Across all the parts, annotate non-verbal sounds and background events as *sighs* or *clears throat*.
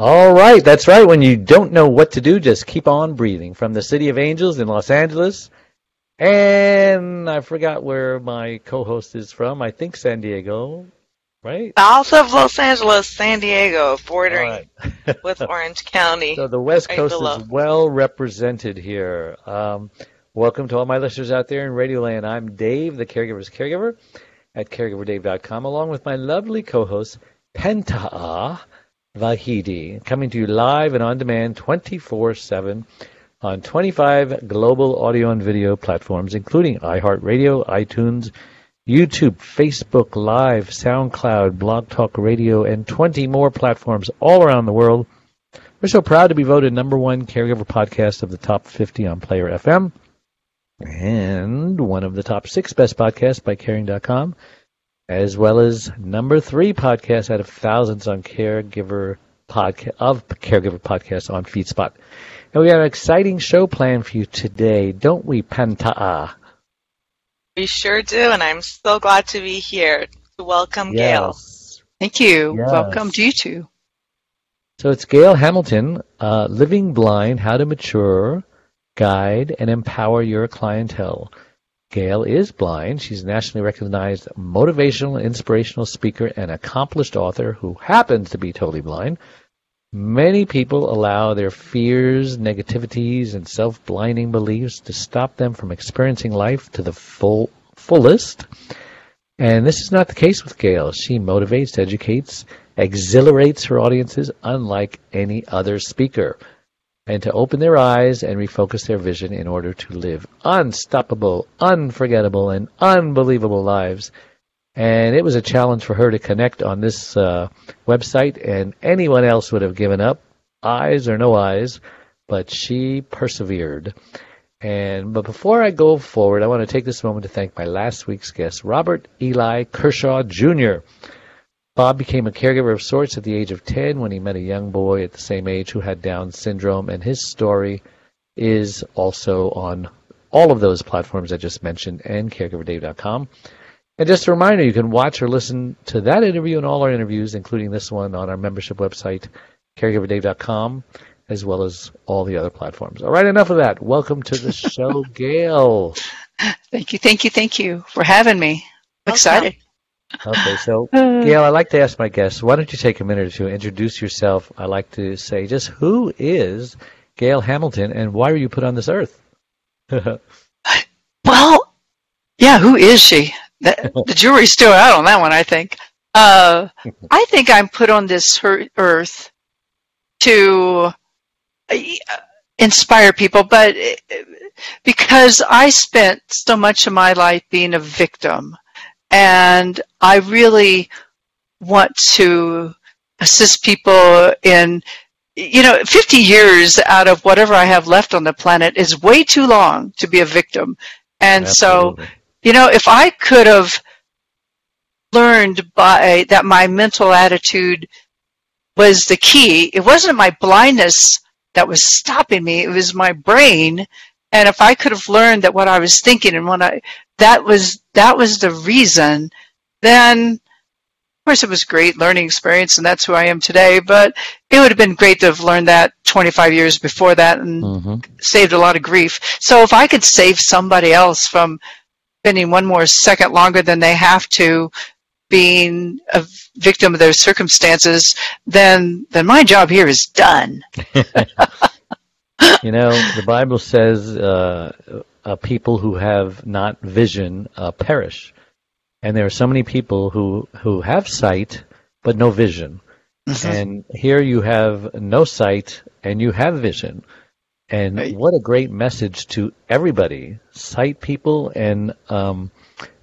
All right, that's right. When you don't know what to do, just keep on breathing. From the City of Angels in Los Angeles. And I forgot where my co host is from. I think San Diego, right? South of Los Angeles, San Diego, bordering right. with Orange County. *laughs* So the West Right Coast below. is well represented here. Um, welcome to all my listeners out there in Radio Land. I'm Dave, the caregiver's caregiver at caregiverdave.com, along with my lovely co-host Penta Vahidi, coming to you live and on demand 24/7 on 25 global audio and video platforms, including iHeartRadio, iTunes, YouTube, Facebook Live, SoundCloud, Blog Talk Radio, and 20 more platforms all around the world. We're so proud to be voted number one caregiver podcast of the top 50 on Player FM and one of the top six best podcasts by caring.com, as well as number three podcast out of thousands on caregiver podcast of caregiver podcasts on FeedSpot. And we have an exciting show planned for you today, don't we, Panta? We sure do, and I'm so glad to be here to welcome Gail. Thank you. Yes. Welcome to you too. So it's Gail Hamilton, uh, Living Blind, How to Nurture, Guide, and Empower Your Clientele. Gail is blind. She's a nationally recognized motivational, inspirational speaker and accomplished author who happens to be totally blind. Many people allow their fears, negativities, and self-blinding beliefs to stop them from experiencing life to the full fullest. And this is not the case with Gail. She motivates, educates, exhilarates her audiences unlike any other speaker. And to open their eyes and refocus their vision in order to live unstoppable, unforgettable, and unbelievable lives. And it was a challenge for her to connect on this uh, website, and anyone else would have given up, eyes or no eyes, but she persevered. And but before I go forward, I want to take this moment to thank my last week's guest, Robert Eli Kershaw Jr. Bob became a caregiver of sorts at the age of 10 when he met a young boy at the same age who had Down syndrome, and his story is also on all of those platforms I just mentioned and caregiverdave.com. And just a reminder, you can watch or listen to that interview and all our interviews, including this one, on our membership website, caregiverdave.com, as well as all the other platforms. All right, enough of that. Welcome to the *laughs* show, Gail. Thank you, thank you, thank you for having me. I'm excited. Okay, so *laughs* Uh, Gail, I like to ask my guests, why don't you take a minute or to introduce yourself? I like to say just who is Gail Hamilton and why were you put on this earth? *laughs* Well, yeah, who is she? The, *laughs* the jury's still out on that one, I think. Uh, I think I'm put on this earth to uh, inspire people, but uh, because I spent so much of my life being a victim, and I really want to assist people in you know 50 years out of whatever i have left on the planet is way too long to be a victim. And so you know if i could have learned by that my mental attitude was the key it wasn't my blindness that was stopping me it was my brain. And if i could have learned that what i was thinking and what i that was that was the reason. Then of course it was great learning experience and that's who i am today but it would have been great to have learned that 25 years before that and Mhm. saved a lot of grief. So if i could save somebody else from spending one more second longer than they have to being a victim of their circumstances then then my job here is done. *laughs* You know, the Bible says uh, uh, people who have not vision uh, perish. And there are so many people who, who have sight but no vision. And here you have no sight and you have vision. And Right. what a great message to everybody sight people and um,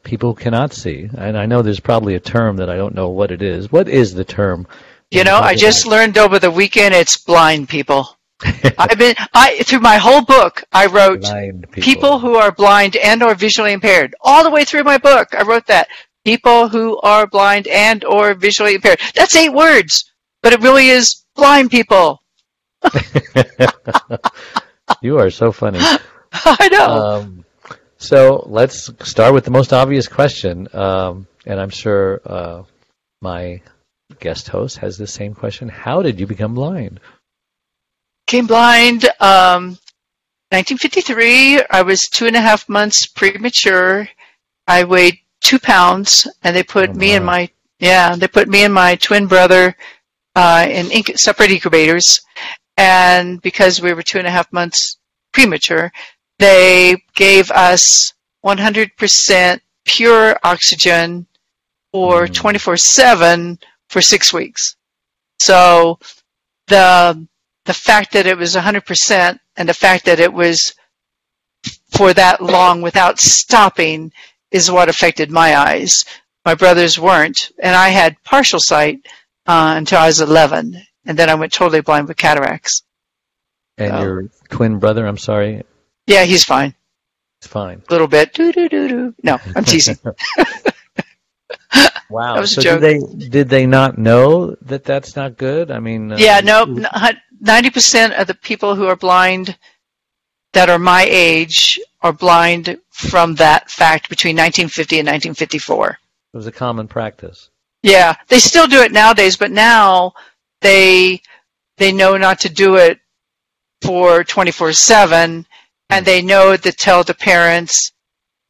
people who cannot see. And I know there's probably a term that I don't know what it is. What is the term You know, I just learned over the weekend it's blind people. I've been I through my whole book I wrote people. people who are blind and or visually impaired. All the way through my book I wrote that. People who are blind and or visually impaired. That's eight words, but it really is blind people. *laughs* you are so funny. *laughs* I know. Um, so let's start with the most obvious question, um, and I'm sure uh, my guest host has the same question. How did you become blind? Came blind um 1953. I was two and a half months premature. I weighed two pounds, and they put Oh, me and my. yeah they put me and my twin brother uh, in inc- separate incubators, and because we were two and a half months premature, they gave us 100% pure oxygen for Mm. 24/7 for six weeks. So the the fact that it was 100% and the fact that it was for that long without stopping is what affected my eyes. My brothers weren't, and I had partial sight uh, until I was 11, and then I went totally blind with cataracts. And your twin brother, I'm sorry, Yeah, he's fine. He's fine. A little bit. Doo doo doo doo. No, I'm teasing. *laughs* Wow. That was a so joke. did they did they not know that that's not good? I mean, uh, yeah, no, ninety percent of the people who are blind that are my age are blind from that fact between 1950 and 1954. it was a common practice. Yeah, they still do it nowadays, but now they they know not to do it for 24/7 and they know to tell the parents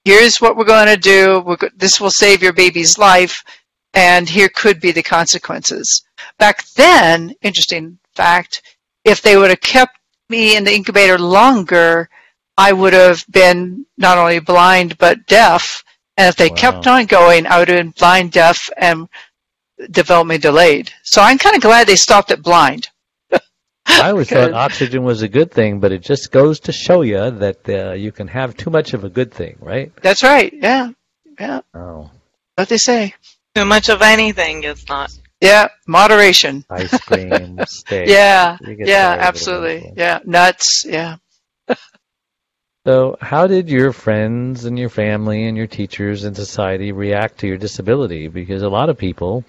here's what we're going to do we're go- this will save your baby's life and here could be the consequences. Back then, interesting fact, if they would have kept me in the incubator longer, I would have been not only blind but deaf. And if they Wow. kept on going, I would have been blind, deaf, and development delayed. So I'm kind of glad they stopped at blind. I always thought oxygen was a good thing, but it just goes to show you that uh, you can have too much of a good thing, right? That's right. Yeah. Yeah. Oh, What they say. Too much of anything is not. Yeah. Moderation. ice cream, *laughs* steak. Yeah. Yeah. tired of it Absolutely. Yeah. Nuts. Yeah. So, how did your friends and your family and your teachers and society react to your disability? Because a lot of people,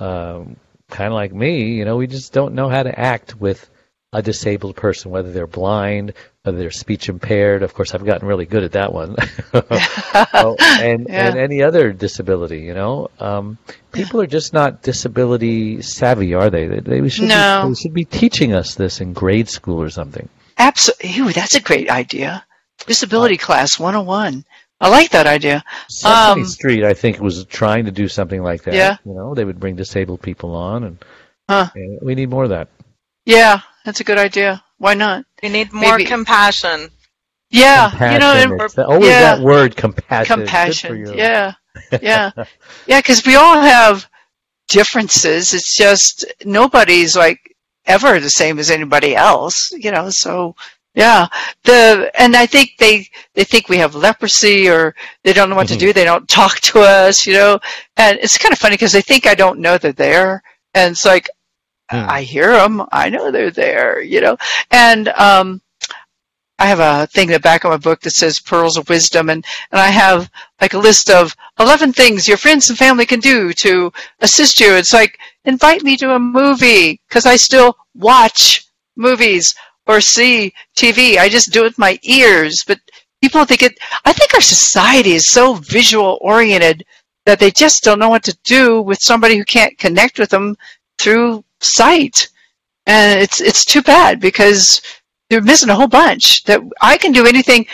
um, kind of like me, you know, we just don't know how to act with a disabled person, whether they're blind, whether they're speech impaired. Of course, I've gotten really good at that one. *laughs* oh, *laughs* and Yeah. and any other disability, you know, um, people are just not disability savvy, are they? They, they should No. be, they should be teaching us this in grade school or something. Absolutely. That's a great idea. Disability class 101. I like that idea. Sesame Um, Street, I think, was trying to do something like that. Yeah. You know, they would bring disabled people on, and, Huh. and we need more of that. Yeah. That's a good idea. Why not? We need more Maybe- compassion. Yeah. You know, Compassion. and It's always yeah. that word, compassion. Good for compassion. you. Yeah, *laughs* yeah, yeah. Because we all have differences. It's just nobody's like ever the same as anybody else. You know. So yeah, the and I think they they think we have leprosy or they don't know what to Mhm. do. They don't *laughs* talk to us. You know, and it's kind of funny because they think I don't know they're there, and it's like Hmm. I hear them. I know they're there. You know, and um. I have a thing in the back of my book that says pearls of wisdom and, and I have like a list of 11 things your friends and family can do to assist you. It's like, invite me to a movie because I still watch movies or see TV. I just do it with my ears, but people think it, I think our society is so visual oriented that they just don't know what to do with somebody who can't connect with them through sight. And it's, it's too bad because they're missing a whole bunch that I can do anything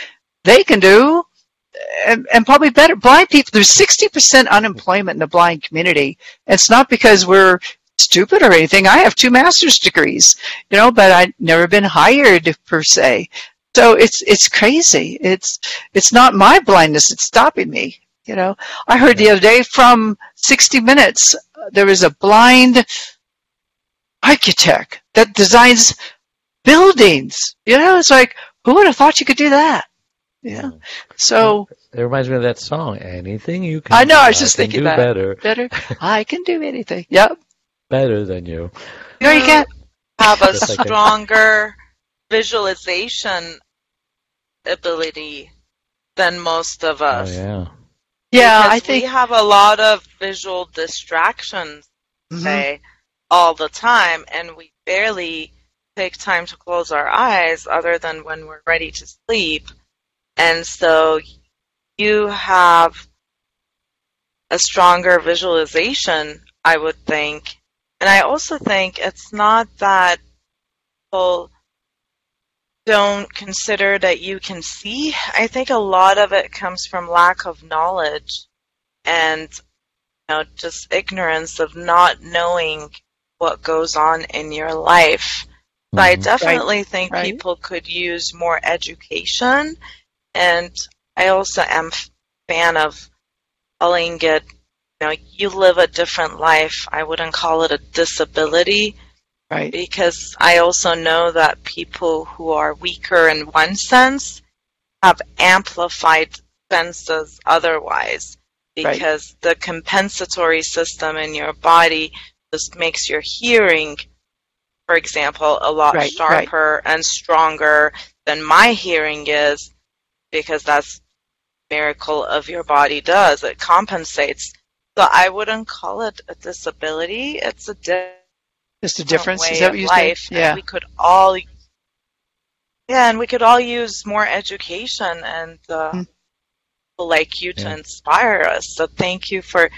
they can do and, and probably better. Blind people, there's 60% unemployment in the blind community. It's not because we're stupid or anything. I have two master's degrees, you know, but I've never been hired per se. So it's, it's crazy. It's, it's not my blindness that's stopping me. You know, I heard the other day from 60 Minutes, uh, there is a blind architect that designs buildings. You know, it's like, who would have thought you could do that? Yeah. So It reminds me of that song, Anything You Can I know, I was just Can thinking do that. better. better, *laughs* I can do anything. Yep. Better than you. No, you can't. have a Just like a- stronger visualization ability than most of Oh us. yeah. Yeah, Because I think. we have a lot of visual distractions Mhm. say all the time and we barely take time to close our eyes other than when we're ready to sleep and so you have a stronger visualization i would think and i also think it's not that people don't consider that you can see i think a lot of it comes from lack of knowledge and you know, just ignorance of not knowing what goes on in your life. So I Mhm. definitely think right. people could use more education, and I also am fan of calling it. You know, you live a different life. I wouldn't call it a disability Right. because I also know that people who are weaker in one sense have amplified senses otherwise Right. because the compensatory system in your body just makes your hearing for example a lot Right, right. sharper and stronger than my hearing is because that's miracle of your body does it compensates so I wouldn't call it a disability it's a di- Just a difference. way Is that of what you life. said? and Yeah. we could all, yeah, and we could all use more education and uh, Mm. people like you to inspire us. So thank you for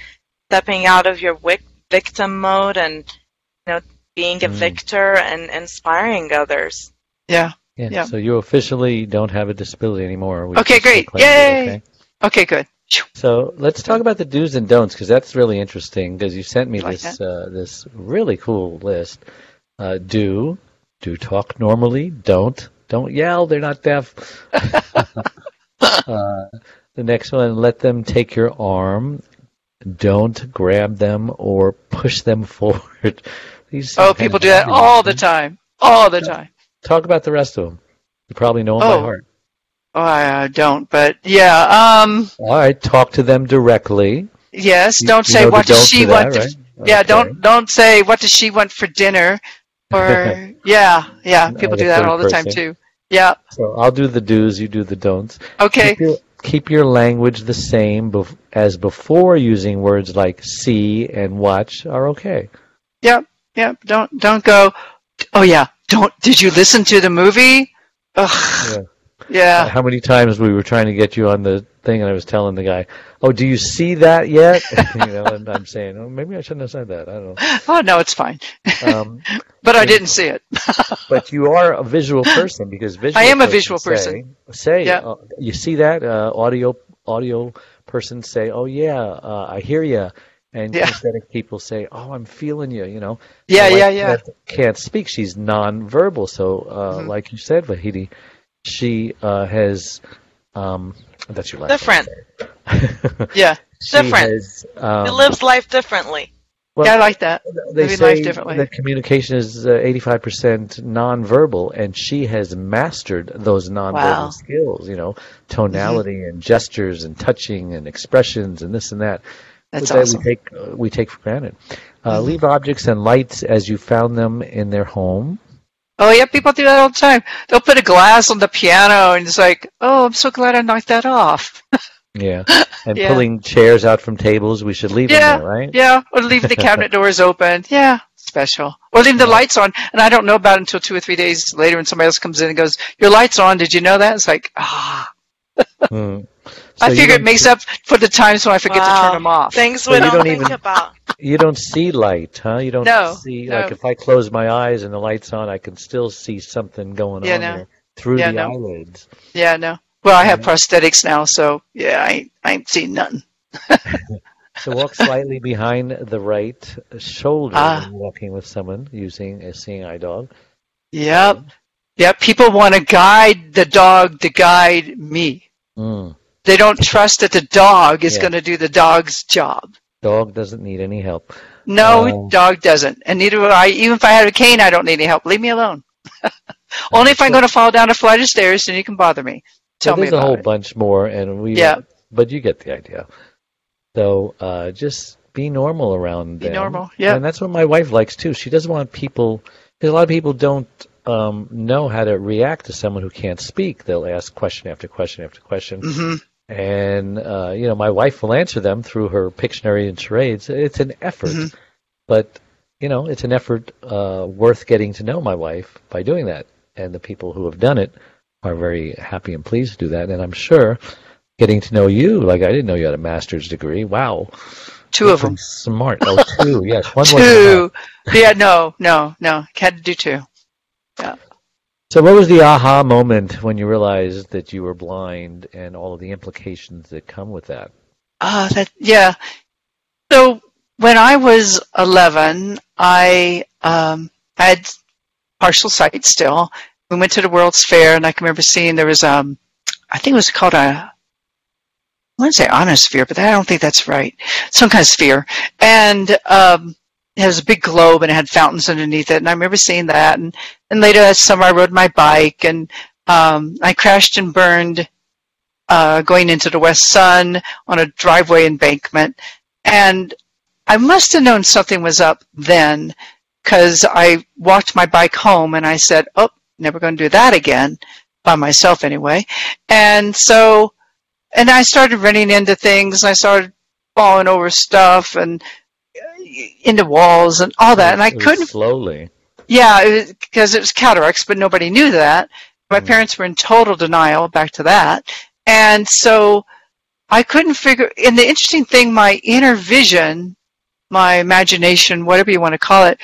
stepping out of your wic- victim mode and you know being a Mm. victor and inspiring others. Yeah. Yeah. Yeah. So you officially don't have a disability anymore. We Okay, great. proclaimed it, Yay! okay? Okay, good. So let's talk about the do's and don'ts because that's really interesting. Because you sent me Like this uh, this really cool list. Uh, do do talk normally. Don't don't yell. They're not deaf. *laughs* uh, the next one, let them take your arm. Don't grab them or push them forward. *laughs* These Oh, people do that all the time. All the time. Talk about the rest of them. You probably know them by Oh. heart. Oh, I uh, don't, but yeah. Um. All right, talk to them directly. Yes. Don't you say know what does she that, want. Right? Yeah. Okay. Don't don't say what does she want for dinner, or *laughs* yeah, yeah. People do that all the time too. Yeah. So I'll do the do's, you do the don'ts. Okay. Keep your, keep your language the same bef- as before using words like see and watch are okay. Yep. Yep. Don't don't go. Oh yeah. Don't. Did you listen to the movie? Ugh. Yeah. Yeah. How many times we were trying to get you on the thing and I was telling the guy, oh, do you see that yet? *laughs* you know, and I'm saying, oh, maybe I shouldn't have said that. I don't Oh no, it's fine. Um, *laughs* But I didn't see it. *laughs* but you are a visual person because visual I am a visual say- person. Say, Yeah. uh, you see that uh, audio audio persons say, "Oh yeah, uh, I hear you," and Yeah. kinesthetic people say, "Oh, I'm feeling you." You know. Yeah, yeah, yeah. Can't, speak. She's non-verbal. So, uh, Mhm. like you said, Vahidi, she uh, has. Um, that's your last. Different. *laughs* Yeah. she Different. Has, um, it lives life differently. well, yeah, I like that. they living say life differently. that communication is uh, 85% nonverbal, and she has mastered those nonverbal Wow. skills. You know, tonality and gestures and touching and expressions and this and that. That's that awesome. we take uh, we take for granted. Uh, Mhm. Leave objects and lights as you found them in their home. Oh yeah, people do that all the time. They'll put a glass on the piano and it's like, oh, I'm so glad I knocked that off. *laughs* Yeah, and Yeah. pulling chairs out from tables. We should leave Yeah, them there, right? Yeah, or leave the cabinet *laughs* doors open. Yeah, special. Or leave the Yeah. lights on, and I don't know about it until two or three days later when somebody else comes in and goes, "Your lights on? Did you know that?" It's like, ah, Hmm. *laughs* I So you figure it makes up for the times when I forget to turn them off. Things So we you don't, don't think even- about. You don't see light, huh? You don't No, see no. like if I close my eyes and the lights on, I can still see something going Yeah, on no. there through Yeah, the no. eyelids. Yeah, no. Well, I have Yeah. prosthetics now, so yeah, I ain't, I ain't seen nothing. *laughs* *laughs* So walk slightly behind the right shoulder Ah. when walking with someone using a seeing eye dog. Yep, yep. People want to guide the dog to guide me. Mm. They don't trust that the dog is Yeah. going to do the dog's job. Dog doesn't need any help. No, Oh. dog doesn't, and neither do I. Even if I had a cane, I don't need any help. Leave me alone. *laughs* Only if I'm going to fall down a flight of stairs, then you can bother me. So Tell me there's a whole it. bunch more, and we. Yeah. But you get the idea. So uh, just be normal around Be them. normal, yeah. And that's what my wife likes too. She doesn't want people because a lot of people don't um, know how to react to someone who can't speak. They'll ask question after question after question. hmm And uh, you know, my wife will answer them through her Pictionary and charades. It's an effort, Mhm. but you know, it's an effort uh, worth getting to know my wife by doing that. And the people who have done it are very happy and pleased to do that. And I'm sure getting to know you, like I didn't know you had a master's degree. Wow, Two of You're them. Smart. Oh, two. Yes, one *laughs* Two. Yeah, no, no, no. Had to do two. So, what was the aha moment when you realized that you were blind and all of the implications that come with that? Ah, that yeah. So when I was 11, I um, had partial sight still. We went to the World's Fair, and I can remember seeing there was um, I think it was called a I want to say ionosphere, but I don't think that's right. Some kind of sphere, and um, it has a big globe and it had fountains underneath it. And I remember seeing that. And, and later that summer, I rode my bike and um, I crashed and burned uh, going into the West Sun on a driveway embankment. And I must have known something was up then because I walked my bike home and I said, oh, never going to do that again by myself anyway. And so, and I started running into things and I started falling over stuff and into walls and all that. And I couldn't slowly. yeah, because it, was cataracts, but nobody knew that. My Mm. parents were in total denial. Back to that, and so I couldn't figure. And the interesting thing, my inner vision, my imagination, whatever you want to call it,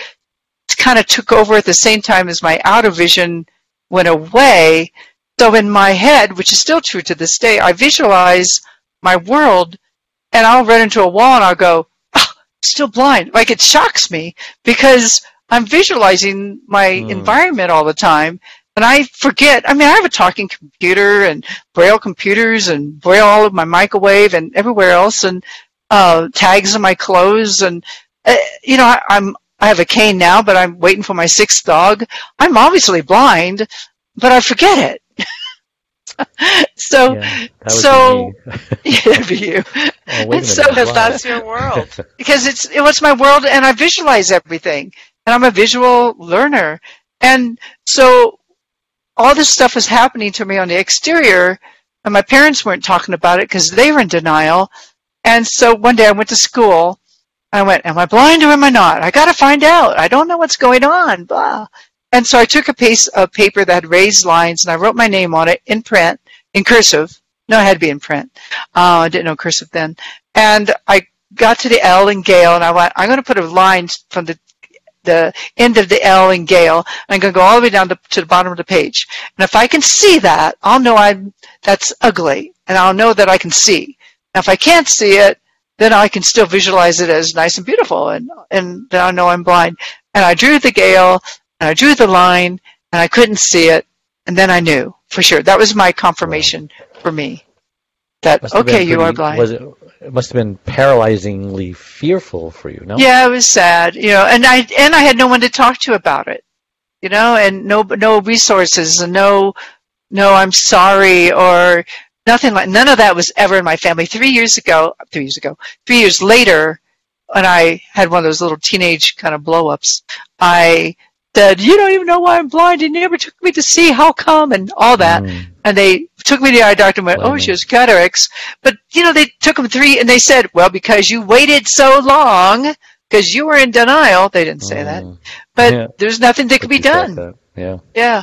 kind of took over at the same time as my outer vision went away. So in my head, which is still true to this day, I visualize my world, and I'll run into a wall and I'll go, "Ah, still blind. Like it shocks me because I'm visualizing my Mm. environment all the time. And I forget, I mean, I have a talking computer and braille computers and braille all of my microwave and everywhere else and uh, tags in my clothes. And, uh, you know, I, I'm, I have a cane now, but I'm waiting for my sixth dog. I'm obviously blind, but I forget it. *laughs* so, Yeah, so- *laughs* yeah, that'd be you. *laughs* Oh, and minute, so- I'm Because blind. that's your world. because it's it was my world? And I visualize everything. And I'm a visual learner. And so all this stuff was happening to me on the exterior. And my parents weren't talking about it because they were in denial. And so one day I went to school. I went am I blind or am I not? I got to find out. I don't know what's going on. Blah and so I took a piece of paper that had raised lines and I wrote my name on it in print in cursive no it had to be in print uh, I didn't know cursive then and I got to the L in Gail, and I went, I'm going to put a line from the the end of the L in Gail. And I'm going to go all the way down to, to the bottom of the page. And if I can see that, I'll know I'm that's ugly, and I'll know that I can see. Now, if I can't see it, then I can still visualize it as nice and beautiful, and and then I know I'm blind. And I drew the Gail, and I drew the line, and I couldn't see it, and then I knew for sure. That was my confirmation for me that Must have been okay, you are blind. Was it? It must have been paralyzingly fearful for you, no? Yeah, it was sad, you know, and I and I had no one to talk to about it, you know, and no no resources and no no I'm sorry or nothing like none of that was ever in my family. Three years ago, three years ago, three years later, when I had one of those little teenage kind of blow ups, I said, "You don't even know why I'm blind. And you never took me to see. How come?" and all that. Mm. And they took me to the eye doctor and went, Blimey. oh, she has cataracts. But, you know, they took them three and they said, well, because you waited so long, because you were in denial. They didn't say that. Mm. But Yeah. there's nothing that could be done. Yeah. Yeah.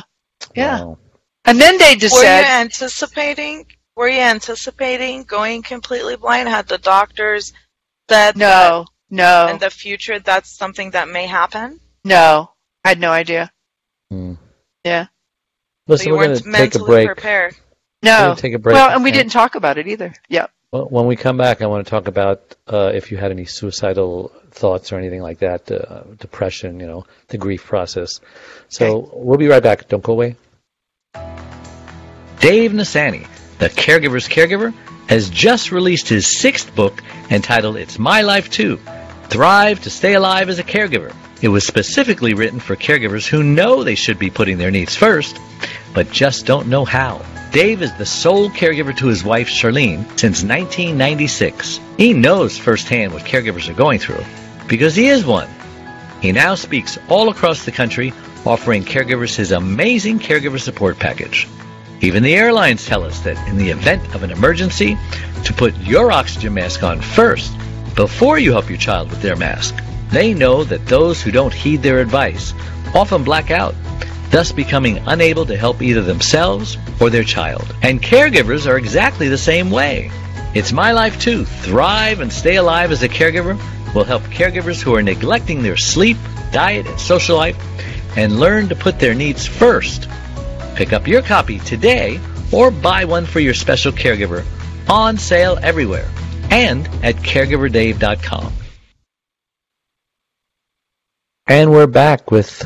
Yeah. Wow. And then they just Were you anticipating? Were you anticipating going completely blind? Had the doctors said no, that in the future that's something that may happen? no. I had no idea. Mm. Yeah. So Listen, you we're going to take a break. prepared. We're No. take a break. Well, and we didn't talk about it either. Yeah. Well, when we come back, I want to talk about uh, if you had any suicidal thoughts or anything like that, uh, depression, you know, the grief process. So we'll be right back. Don't go away. Dave Nassaney, the caregiver's caregiver, has just released his sixth book entitled It's My Life Too Thrive to Stay Alive as a Caregiver. It was specifically written for caregivers who know they should be putting their needs first, but just don't know how. Dave is the sole caregiver to his wife, Charlene, since 1996. He knows firsthand what caregivers are going through because he is one. He now speaks all across the country, offering caregivers his amazing caregiver support package. Even the airlines tell us that in the event of an emergency, to put your oxygen mask on first before you help your child with their mask. They know that those who don't heed their advice often black out thus becoming unable to help either themselves or their child. And caregivers are exactly the same way. It's my life too. Thrive and stay alive as a caregiver will help caregivers who are neglecting their sleep, diet, and social life and learn to put their needs first. Pick up your copy today or buy one for your special caregiver on sale everywhere and at caregiverdave.com. And we're back with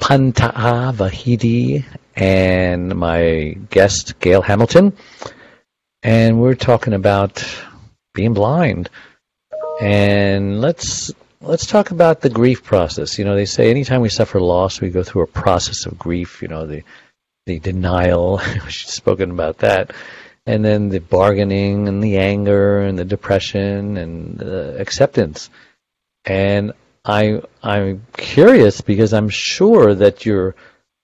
Panta'a Vahidi and my guest, Gail Hamilton. And we're talking about being blind. And let's let's talk about the grief process. You know, they say anytime we suffer loss, we go through a process of grief. You know, the the denial. *laughs* We've spoken about that, and then the bargaining and the anger and the depression and the acceptance. And I I'm curious because I'm sure that you're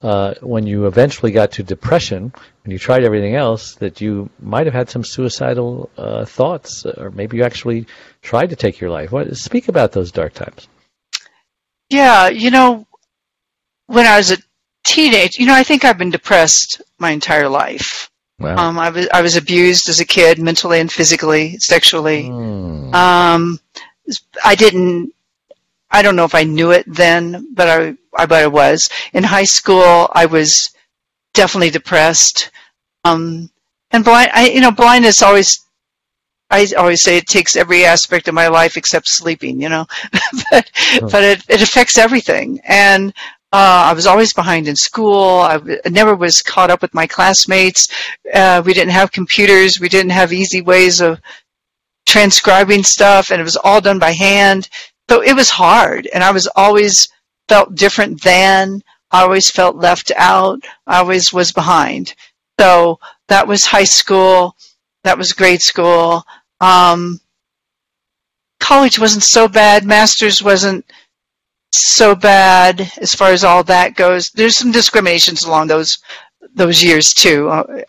uh, when you eventually got to depression when you tried everything else that you might have had some suicidal uh, thoughts or maybe you actually tried to take your life. What speak about those dark times? Yeah, you know, when I was a teenage, you know, I think I've been depressed my entire life. Wow. Um, I was I was abused as a kid, mentally and physically, sexually. Hmm. Um, I didn't I don't know if I knew it then, but I, I bet I was. In high school, I was definitely depressed. Um, and blind, I, you know, blindness always, I always say it takes every aspect of my life except sleeping, you know, *laughs* but, Oh. but it, it affects everything. And, uh, I was always behind in school. I w- never was caught up with my classmates. Uh, we didn't have computers. We didn't have easy ways of transcribing stuff, and it was all done by hand so it was hard and i was always felt different than i always felt left out i always was behind. So that was high school that was grade school. Um, college wasn't so bad masters wasn't so bad as far as all that goes. There's some discriminations along those those years too uh,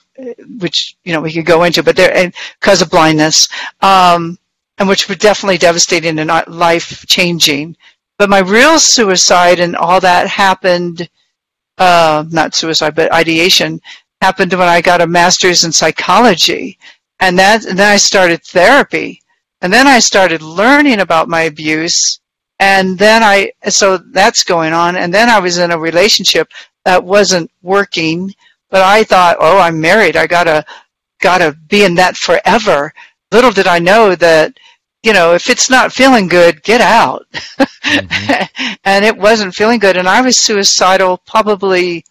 which you know we could go into but there because of blindness. Um, and which were definitely devastating and life changing. But my real suicide and all that happened, uh, not suicide, but ideation happened when I got a master's in psychology. And that, and then I started therapy. And then I started learning about my abuse. And then I, so that's going on. And then I was in a relationship that wasn't working, but I thought, oh, I'm married. I gotta, gotta be in that forever. Little did I know that you know, if it's not feeling good, get out. Mhm. *laughs* and it wasn't feeling good. And I was suicidal probably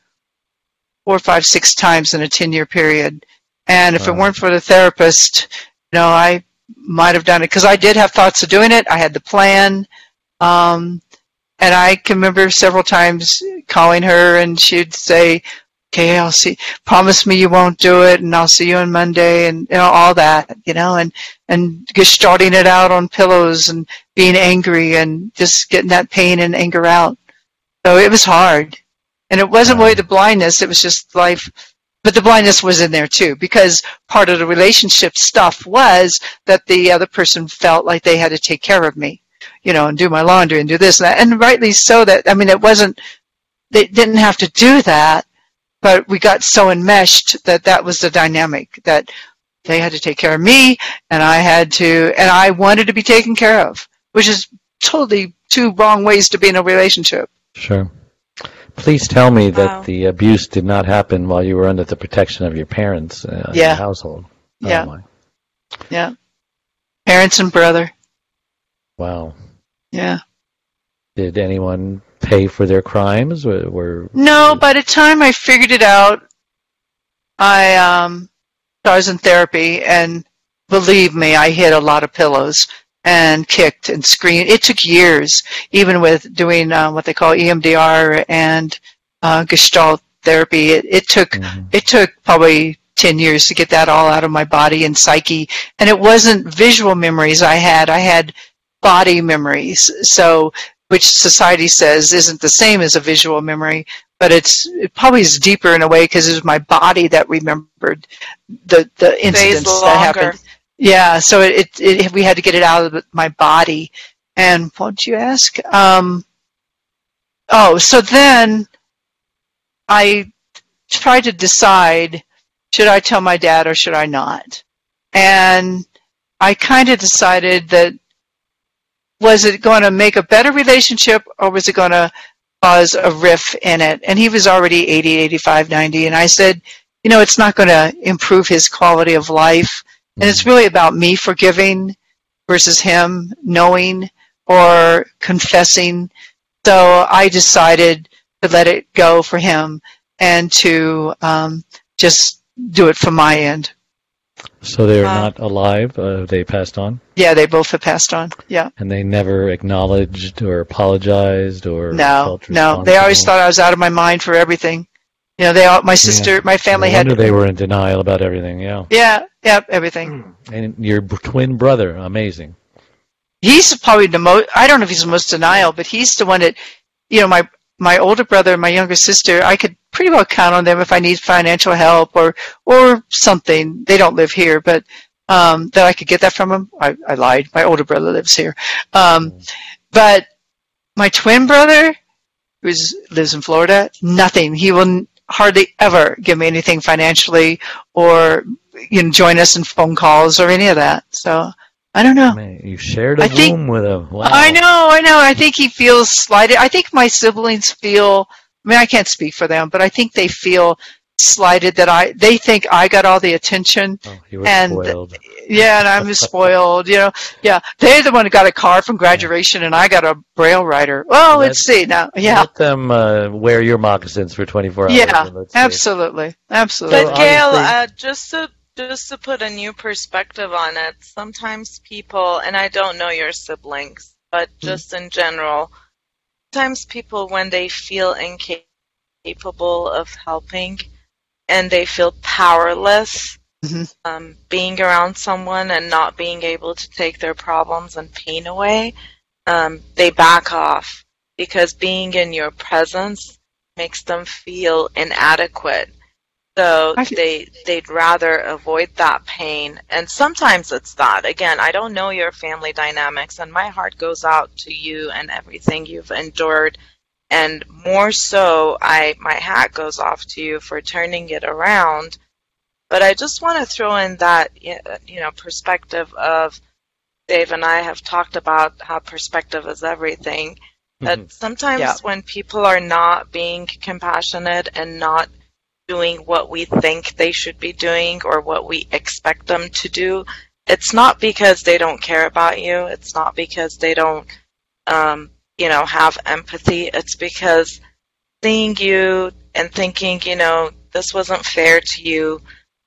four, five, six times in a 10 year period. And if it weren't for the therapist, you know, I might have done it because I did have thoughts of doing it. I had the plan. Um, and I can remember several times calling her and she'd say, okay, I'll see, promise me you won't do it and I'll see you on Monday and you know, all that, you know, and, and just starting it out on pillows and being angry and just getting that pain and anger out. So it was hard. And it wasn't really the blindness, it was just life. But the blindness was in there too, because part of the relationship stuff was that the other person felt like they had to take care of me, you know, and do my laundry and do this and that. And rightly so that, I mean, it wasn't, they didn't have to do that, but we got so enmeshed that that was the dynamic that they had to take care of me and I had to, and I wanted to be taken care of, which is totally two wrong ways to be in a relationship. Sure. Please tell me that the abuse did not happen while you were under the protection of your parents uh, in Yeah. the household. Oh, Yeah. my. Yeah. Parents and brother. Wow. Yeah. Did anyone pay for their crimes? Were, were No, by the time I figured it out, I um I was in therapy and believe me, I hit a lot of pillows and kicked and screamed. It took years, even with doing uh, what they call EMDR and uh, Gestalt therapy. It, it took Mhm. it took probably 10 years to get that all out of my body and psyche. And it wasn't visual memories I had, I had body memories. So, which society says isn't the same as a visual memory, but it's it probably is deeper in a way because it was my body that remembered the, the incidents that happened. Yeah, so it, it, it we had to get it out of my body. And what'd you ask? Um, oh, so then I tried to decide should I tell my dad or should I not? And I kind of decided that was it going to make a better relationship or was it going to cause a riff in it? And he was already 80, 85, 90. And I said, you know, it's not going to improve his quality of life. And it's really about me forgiving versus him knowing or confessing. So I decided to let it go for him and to um, just do it from my end. So they're Wow. not alive. Uh, they passed on, Yeah, they both have passed on. Yeah. and they never acknowledged or apologized or No, felt no. They always thought I was out of my mind for everything. You know, they all, my sister, my family no had, wonder they were in denial about everything. Yeah, yeah, yeah, everything. *clears throat* and your twin brother, amazing. He's probably the most, I don't know if he's the most denial, but he's the one that, you know, my, my older brother and my younger sister, I could pretty well count on them if I need financial help or, or something. They don't live here, but, um, that I could get that from them. I, I lied. My older brother lives here. Um, but my twin brother, who lives in Florida, nothing. He will hardly ever give me anything financially or you know, join us in phone calls or any of that. So I don't know. Man, you shared a I think- with him. Wow. I know, I know. I think he feels slighted. I think my siblings feel. I mean, I can't speak for them, but I think they feel slighted that I. They think I got all the attention. Oh, you were and- spoiled. Yeah, and I'm *laughs* spoiled. You know. Yeah, they're the one who got a car from graduation, and I got a braille writer. Well, let's see now. Yeah, Let them uh, wear your moccasins for 24 hours. yeah, and let's see. absolutely, absolutely. But Gail, uh, just to just to put a new perspective on it, sometimes people, and I don't know your siblings, but Mm-hmm. just in general, sometimes people when they feel incapable of helping and they feel powerless, Mhm. um, being around someone and not being able to take their problems and pain away, um, they back off because being in your presence makes them feel inadequate. So they they'd rather avoid that pain. And sometimes it's that. Again, I don't know your family dynamics and my heart goes out to you and everything you've endured. And more so, I my hat goes off to you for turning it around. But I just want to throw in that you know perspective of Dave and I have talked about how perspective is everything. That Mhm. sometimes Yeah. when people are not being compassionate and not doing what we think they should be doing or what we expect them to do, it's not because they don't care about you. It's not because they don't, um, you know, have empathy. It's because seeing you and thinking, you know, this wasn't fair to you,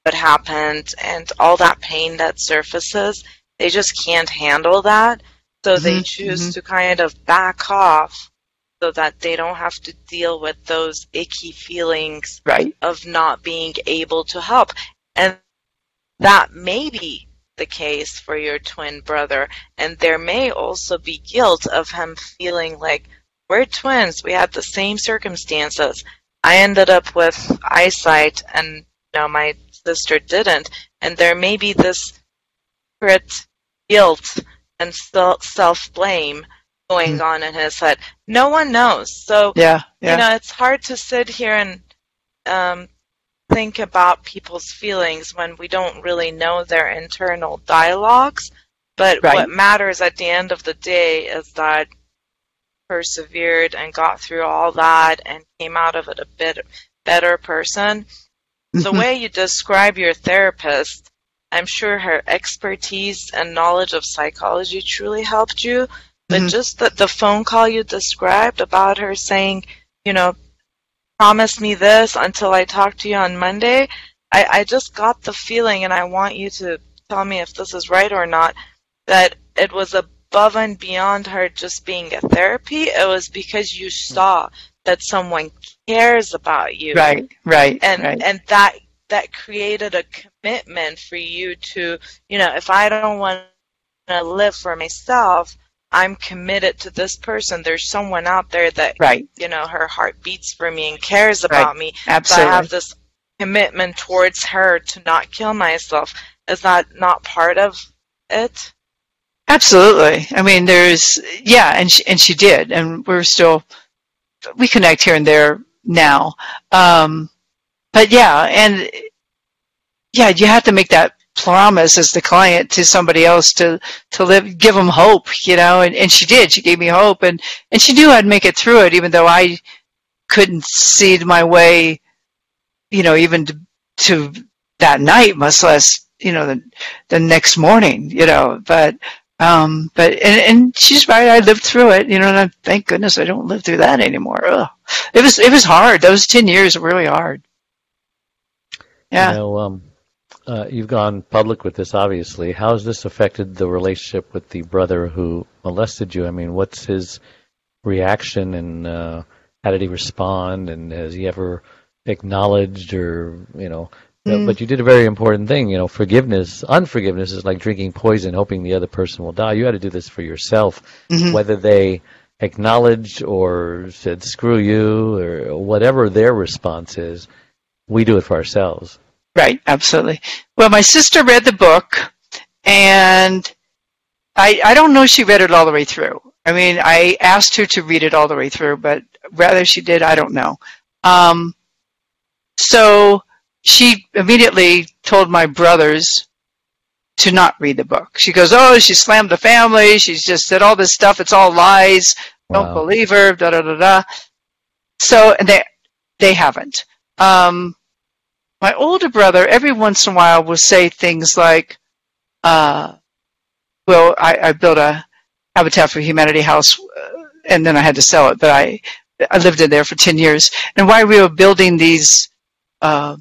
what happened, and all that pain that surfaces, they just can't handle that. So they Mhm, choose mhm. to kind of back off so that they don't have to deal with those icky feelings right. of not being able to help. And that may be the case for your twin brother. And there may also be guilt of him feeling like, we're twins, we had the same circumstances. I ended up with eyesight and you know, my sister didn't. And there may be this secret guilt and self blame going on in his head. No one knows. So Yeah, yeah. you know, it's hard to sit here and um, think about people's feelings when we don't really know their internal dialogues. But Right. what matters at the end of the day is that persevered and got through all that and came out of it a bit better person. The Mhm. way you describe your therapist, I'm sure her expertise and knowledge of psychology truly helped you. But Mhm. just that the phone call you described about her saying, you know, promise me this until I talk to you on Monday, I, I just got the feeling, and I want you to tell me if this is right or not, that it was above and beyond her just being a therapy. It was because you saw that someone cares about you. Right, right, And right. and that that created a commitment for you to, you know, if I don't want to live for myself, I'm committed to this person. There's someone out there that right, you know her heart beats for me and cares about me. So I have this commitment towards her to not kill myself. Is that not part of it? Absolutely. I mean, there's yeah, and she, and she did, and we're still we connect here and there now. Um, but yeah, and yeah, you have to make that promise as the client to somebody else to to live, give them hope, you know. And, and she did. She gave me hope, and and she knew I'd make it through it, even though I couldn't see my way, you know, even to, to that night, much less you know the the next morning, you know. But um, but and, and she's right. I lived through it, you know. And I, thank goodness I don't live through that anymore. Ugh. It was it was hard. Those ten years were really hard. Yeah. You know, um, uh, you've gone public with this, obviously. How has this affected the relationship with the brother who molested you? I mean, what's his reaction, and uh, how did he respond? And has he ever acknowledged, or you know? Mm. But you did a very important thing. You know, forgiveness, unforgiveness is like drinking poison, hoping the other person will die. You had to do this for yourself, Mhm. whether they acknowledged or said "screw you" or whatever their response is. We do it for ourselves. Right, absolutely. Well, my sister read the book, and I I don't know she read it all the way through. I mean, I asked her to read it all the way through, but whether she did, I don't know. Um, so she immediately told my brothers to not read the book. She goes, "Oh, she slammed the family. She's just said all this stuff. It's all lies. Don't Wow. believe her." Da da da da. So and they they haven't. Um, my older brother every once in a while will say things like, uh, "Well, I, I built a Habitat for Humanity house, uh, and then I had to sell it, but I I lived in there for ten years. And while we were building these uh,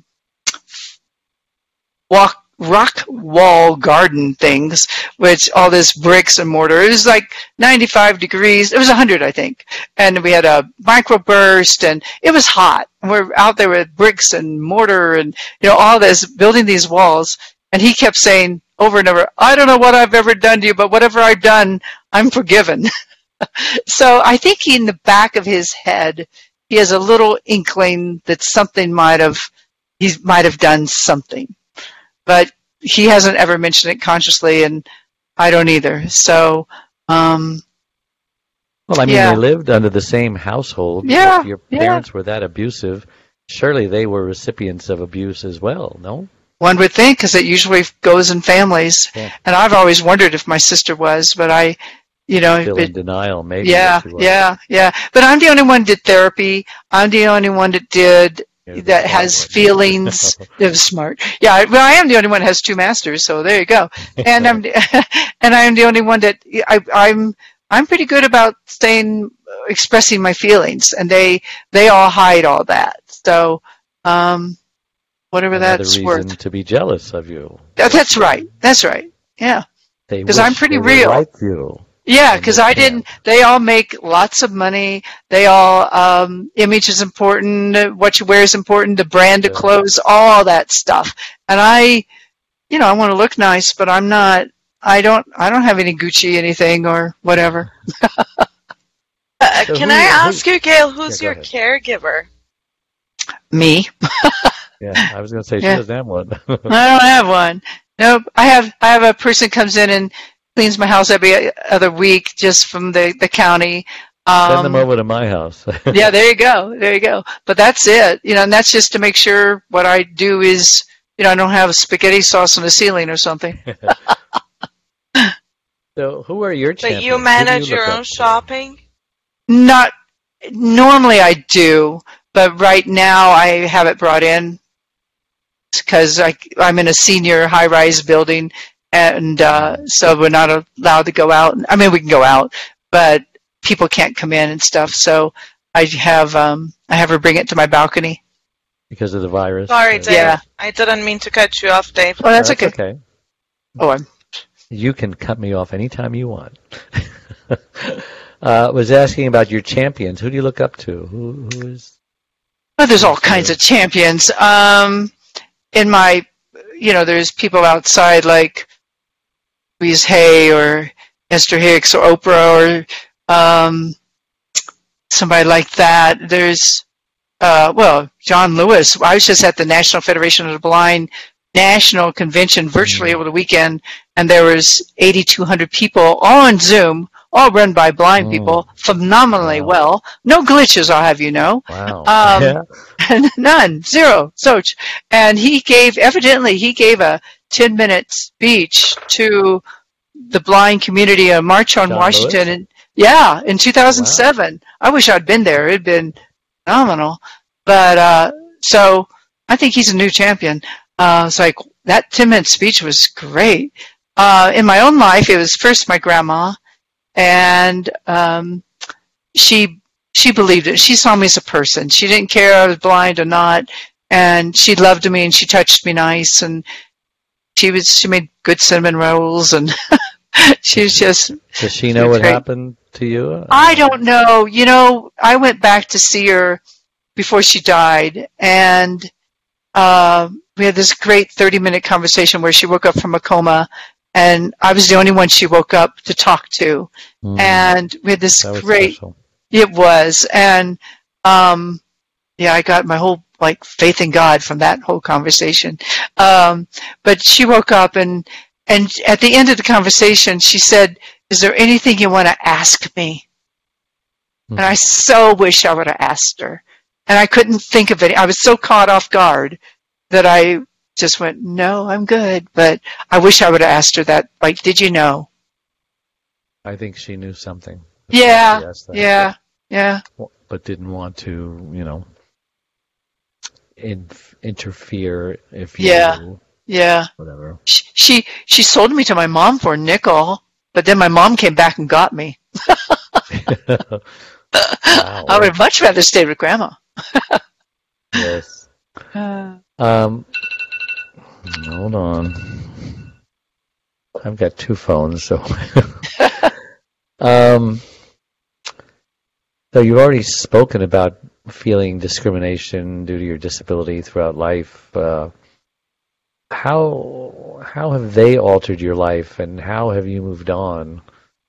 walk rock wall garden things, which all this bricks and mortar. It was like 95 degrees. It was 100, I think. And we had a microburst and it was hot. And we're out there with bricks and mortar and, you know, all this, building these walls. And he kept saying over and over, I don't know what I've ever done to you, but whatever I've done, I'm forgiven. *laughs* so I think in the back of his head, he has a little inkling that something might have, he might have done something but he hasn't ever mentioned it consciously, and I don't either. So, um, Well, I mean, Yeah. they lived under the same household. Yeah, If your yeah. parents were that abusive, surely they were recipients of abuse as well, no? one would think, because it usually goes in families, Yeah. and I've always wondered if my sister was, but I, you know, Still it- in denial, maybe. yeah, that she was. yeah, yeah. But I'm the only one that did therapy. I'm the only one that did that has feelings. of *laughs* smart. Yeah, well, I am the only one that has two masters, so there you go. And I'm *laughs* and I am the only one that I, I'm I'm pretty good about staying expressing my feelings, and they they all hide all that. So, um, whatever Another that's reason worth. to be jealous of you. That's right. That's right. Yeah. Because I'm pretty real. Like you. Yeah, because I didn't. They all make lots of money. They all um, image is important. What you wear is important. The brand of Yeah. clothes, all that stuff. And I, you know, I want to look nice, but I'm not. I don't. I don't have any Gucci anything or whatever. *laughs* Uh, So can who- I who- ask you, Gail, who's Yeah, your go caregiver? Me. Yeah, I was going to say she Yeah. doesn't have one. *laughs* I don't have one. Nope. I have. I have a person comes in and cleans my house every other week, just from the the county. Um, Send them over to my house. *laughs* yeah, there you go. There you go. But that's it. You know, and that's just to make sure what I do is, you know, I don't have spaghetti sauce on the ceiling or something. *laughs* so, who are your champions? But you manage look your own to? shopping? Not normally I do, but right now I have it brought in because I'm in a senior high-rise building, and uh, so we're not allowed to go out. I mean, we can go out, but people can't come in and stuff. So I have um, I have her bring it to my balcony. Because of the virus. Sorry, Dave. Yeah. I didn't mean to cut you off, Dave. Oh, that's, That's okay. okay. Oh, I'm You can cut me off anytime you want. *laughs* uh, was asking about your champions. Who do you look up to? Who, who is? Well, there's all kinds of champions. Um, in my, you know, there's people outside like Louise Hay or Esther Hicks or Oprah or um, somebody like that. There's, uh, well, John Lewis. I was just at the National Federation of the Blind national convention virtually Mm. over the weekend, and there was 8,200 people all on Zoom, all run by blind Mm. people, phenomenally Wow. well. No glitches, I'll have you know. Wow. Um, *laughs* yeah. *laughs* None, zero, Soch. And he gave, evidently, he gave a 10 minute speech to the blind community on March on John Washington. Lewis? And yeah, in 2007. I wish I'd been there. It'd been phenomenal. But, uh, so I think he's a new champion. Uh, it's like that 10 minute speech was great. Uh, in my own life, it was first my grandma and, um, she she believed it. She saw me as a person. She didn't care if I was blind or not, and she loved me and she touched me nice and she was she made good cinnamon rolls and *laughs* she was just Does she know what Great. happened to you? I don't know. You know, I went back to see her before she died, and uh, we had this great 30 minute conversation where she woke up from a coma, and I was the only one she woke up to talk to. Mm, And we had this great special. It was, and um, yeah, I got my whole like faith in God from that whole conversation. Um, but she woke up and and at the end of the conversation, she said, "Is there anything you want to ask me?" And I so wish I would have asked her, and I couldn't think of it. I was so caught off guard that I just went, "No, I'm good." But I wish I would have asked her that. Like, did you know? I think she knew something. Yeah, that, Yeah, yeah. But, but didn't want to, you know, in, interfere if you Yeah. Yeah. whatever. She, she she sold me to my mom for a nickel, but then my mom came back and got me. *laughs* Wow. I would much rather stay with grandma. yes. Uh, *sighs* Um, hold on. I've got two phones, so. *laughs* um, so you've already spoken about feeling discrimination due to your disability throughout life. Uh, how how have they altered your life, and how have you moved on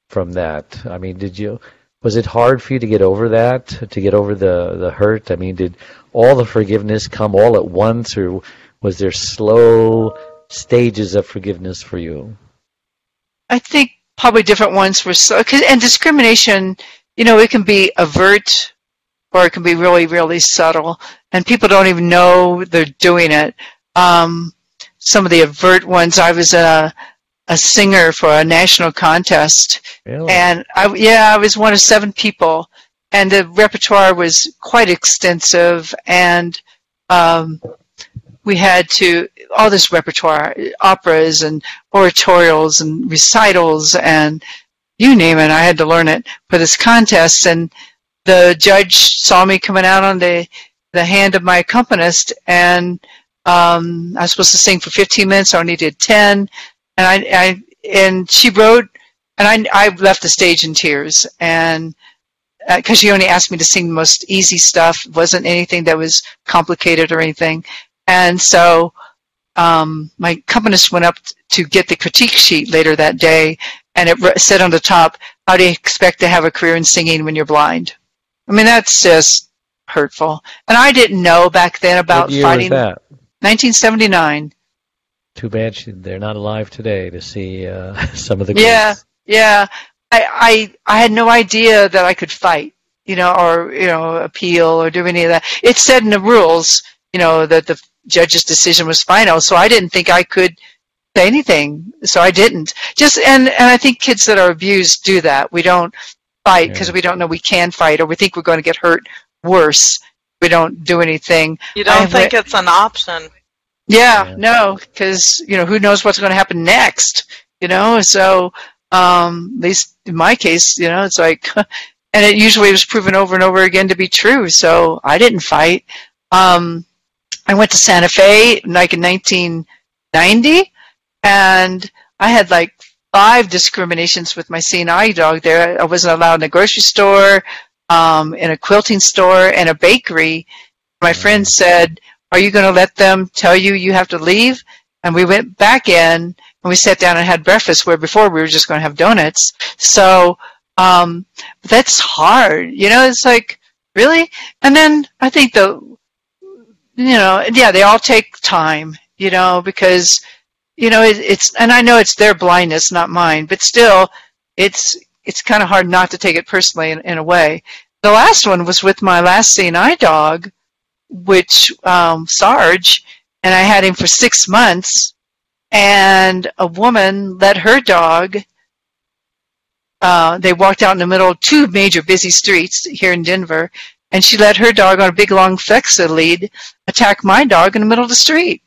from that? I mean, did you was it hard for you to get over that, to get over the the hurt? I mean, did all the forgiveness come all at once, or was there slow stages of forgiveness for you? I think probably different ones were so, and discrimination, you know, it can be overt or it can be really, really subtle, and people don't even know they're doing it. Um, some of the overt ones, I was a, a singer for a national contest, Really? and I, yeah, I was one of seven people, and the repertoire was quite extensive, and um, we had to all this repertoire, operas and oratorials and recitals and you name it. I had to learn it for this contest, and the judge saw me coming out on the the hand of my accompanist, and um, I was supposed to sing for 15 minutes. I only did 10, and I, I and she wrote, and I I left the stage in tears, and because she only asked me to sing the most easy stuff, it wasn't anything that was complicated or anything, and so um, my accompanist went up to get the critique sheet later that day, and it said on the top, "How do you expect to have a career in singing when you're blind?" I mean, that's just hurtful. And I didn't know back then about what year fighting. was that? 1979. Too bad she, they're not alive today to see uh, *laughs* some of the. Yeah. Yeah, I, I I had no idea that I could fight, you know, or you know, appeal or do any of that. It said in the rules, you know, that the judge's decision was final, so I didn't think I could say anything, so I didn't. Just and and I think kids that are abused do that. We don't fight because Yeah. we don't know we can fight, or we think we're going to get hurt worse. We don't do anything. You don't I think it's an option. Yeah, Yeah. no, because you know who knows what's going to happen next. You know, so um, at least in my case, you know, it's like, *laughs* and it usually was proven over and over again to be true. So I didn't fight. Um, I went to Santa Fe like in 1990, and I had like five discriminations with my Seeing Eye dog there. I wasn't allowed in a grocery store, um, in a quilting store, and a bakery. My friend said, Are you going to let them tell you you have to leave? And we went back in and we sat down and had breakfast where before we were just going to have donuts. So um, that's hard. You know, it's like, really? And then I think the, you know, yeah, they all take time, you know, because, you know, it, it's, and I know it's their blindness, not mine, but still, it's, it's kind of hard not to take it personally in, in a way. The last one was with my last Seeing Eye dog, which, um, Sarge, and I had him for six months, and a woman let her dog uh, they walked out in the middle of two major busy streets here in Denver, and she let her dog on a big long Flexi lead attack my dog in the middle of the street.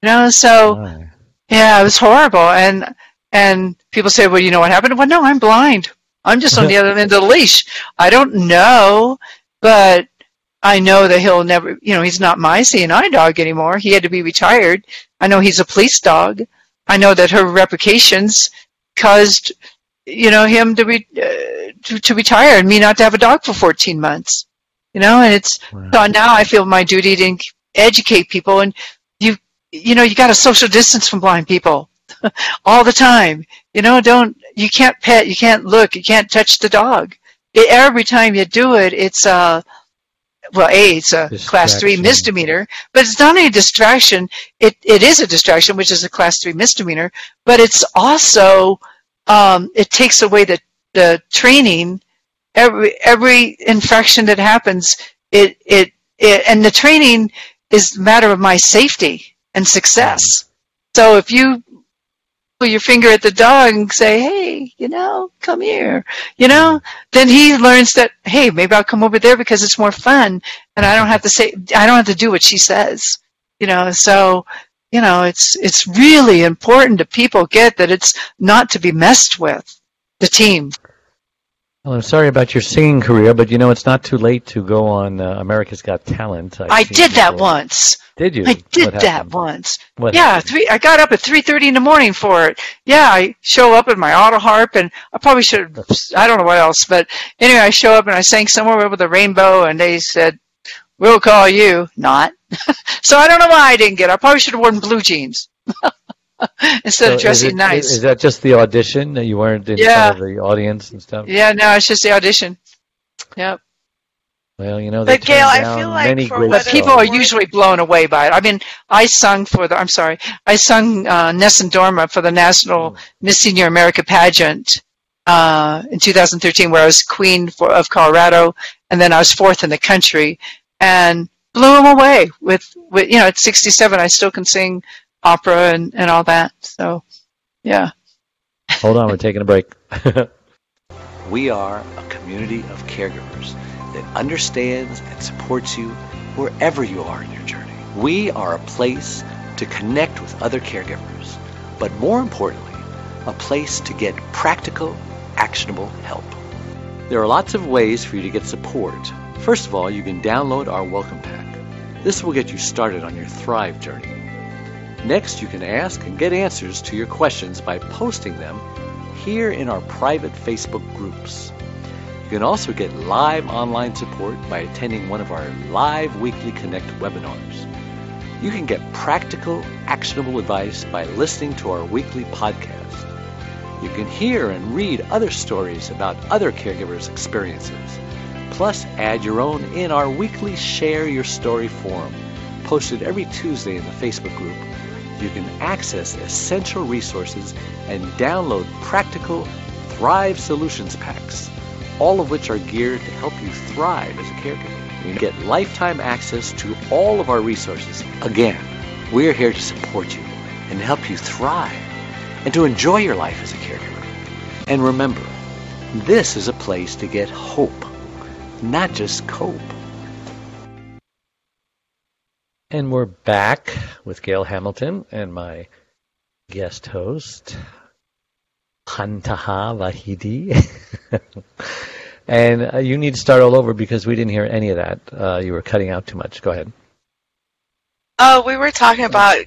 You know, so. Yeah, it was horrible. And and people say, well, you know what happened? Well, no, I'm blind. I'm just on the *laughs* other end of the leash. I don't know, but I know that he'll never. You know, he's not my Seeing Eye dog anymore. He had to be retired. I know he's a police dog. I know that her replications caused you know him to be uh, to, to retire and me not to have a dog for 14 months you know and it's Right. so now i feel my duty to educate people and you know you got to social distance from blind people *laughs* all the time. You know don't you can't pet you can't look you can't touch the dog. It, every time you do it it's a well a it's a class three misdemeanor but it's not a distraction. It it is a distraction which is a class three misdemeanor but it's also um, it takes away the, the training. Every every infraction that happens, it, it it and the training is a matter of my safety and success. Mm-hmm. So if you put your finger at the dog and say, "Hey, you know, come here," you know, mm-hmm. then he learns that, "Hey, maybe I'll come over there because it's more fun, and I don't have to say, I don't have to do what she says," you know. So you know, it's it's really important to people get that it's not to be messed with. The team. Well, I'm sorry about your singing career, but you know it's not too late to go on uh, America's Got Talent. I've I did that before. once. Did you? I did that once. What Yeah, happened? three. I got up at three thirty in the morning for it. Yeah, I show up in my auto harp, and I probably should. have I don't know what else, but anyway, I show up and I sang somewhere with a rainbow, and they said, "We'll call you." Not. *laughs* so I don't know why I didn't get. it. I probably should have worn blue jeans *laughs* *laughs* instead So of dressing is it, nice. Is that just the audition that you weren't in Yeah. front of the audience and stuff? yeah, no, it's just the audition. Yep. Well, you know, they But, Gail, turn I feel like many for But people are usually blown away by it. I mean, I sung for the, I'm sorry, I sung uh, Nessun Dorma for the National Miss Senior America pageant uh, in 2013, where I was queen for, of Colorado, and then I was fourth in the country, and blew them away with, with, you know, at 67, I still can sing opera and, and all that. So, yeah. Hold on, we're taking a break. *laughs* We are a community of caregivers that understands and supports you wherever you are in your journey. We are a place to connect with other caregivers, but more importantly, a place to get practical, actionable help. There are lots of ways for you to get support. First of all, you can download our welcome pack. This will get you started on your Thrive journey. Next, you can ask and get answers to your questions by posting them here in our private Facebook groups. You can also get live online support by attending one of our live weekly Connect webinars. You can get practical, actionable advice by listening to our weekly podcast. You can hear and read other stories about other caregivers' experiences. Plus, add your own in our weekly Share Your Story forum, posted every Tuesday in the Facebook group. You can access essential resources and download practical Thrive Solutions packs, all of which are geared to help you thrive as a caregiver. You get lifetime access to all of our resources. Again, we're here to support you and help you thrive and to enjoy your life as a caregiver. And remember, this is a place to get hope, not just cope. And we're back with Gail Hamilton and my guest host, Pantea Vahidi. *laughs* and uh, you need to start all over because we didn't hear any of that. Uh, you were cutting out too much. Go ahead. Oh, we were talking about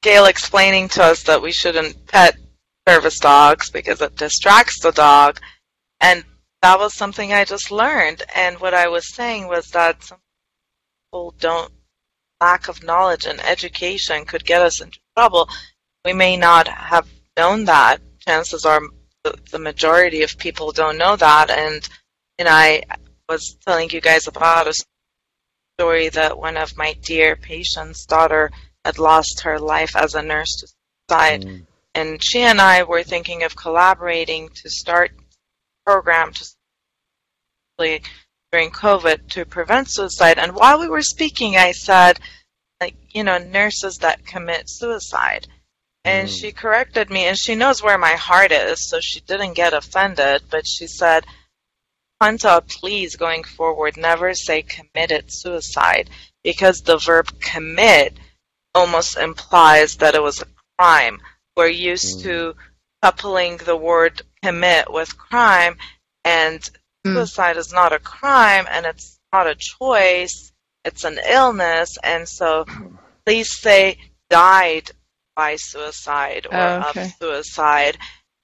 Gail explaining to us that we shouldn't pet service dogs because it distracts the dog. And that was something I just learned. And what I was saying was that some people don't, lack of knowledge and education could get us into trouble. We may not have known that. Chances are the, the majority of people don't know that. And, and I was telling you guys about a story that one of my dear patients' daughter had lost her life as a nurse to suicide. Mm. And she and I were thinking of collaborating to start a program to during COVID to prevent suicide. And while we were speaking, I said, like, you know, nurses that commit suicide. And mm. she corrected me, and she knows where my heart is, so she didn't get offended. But she said, Hunter, please, going forward, never say committed suicide, because the verb commit almost implies that it was a crime. We're used mm. to coupling the word commit with crime, and. Suicide is not a crime and it's not a choice, it's an illness. And so please say died by suicide or oh, okay. of suicide.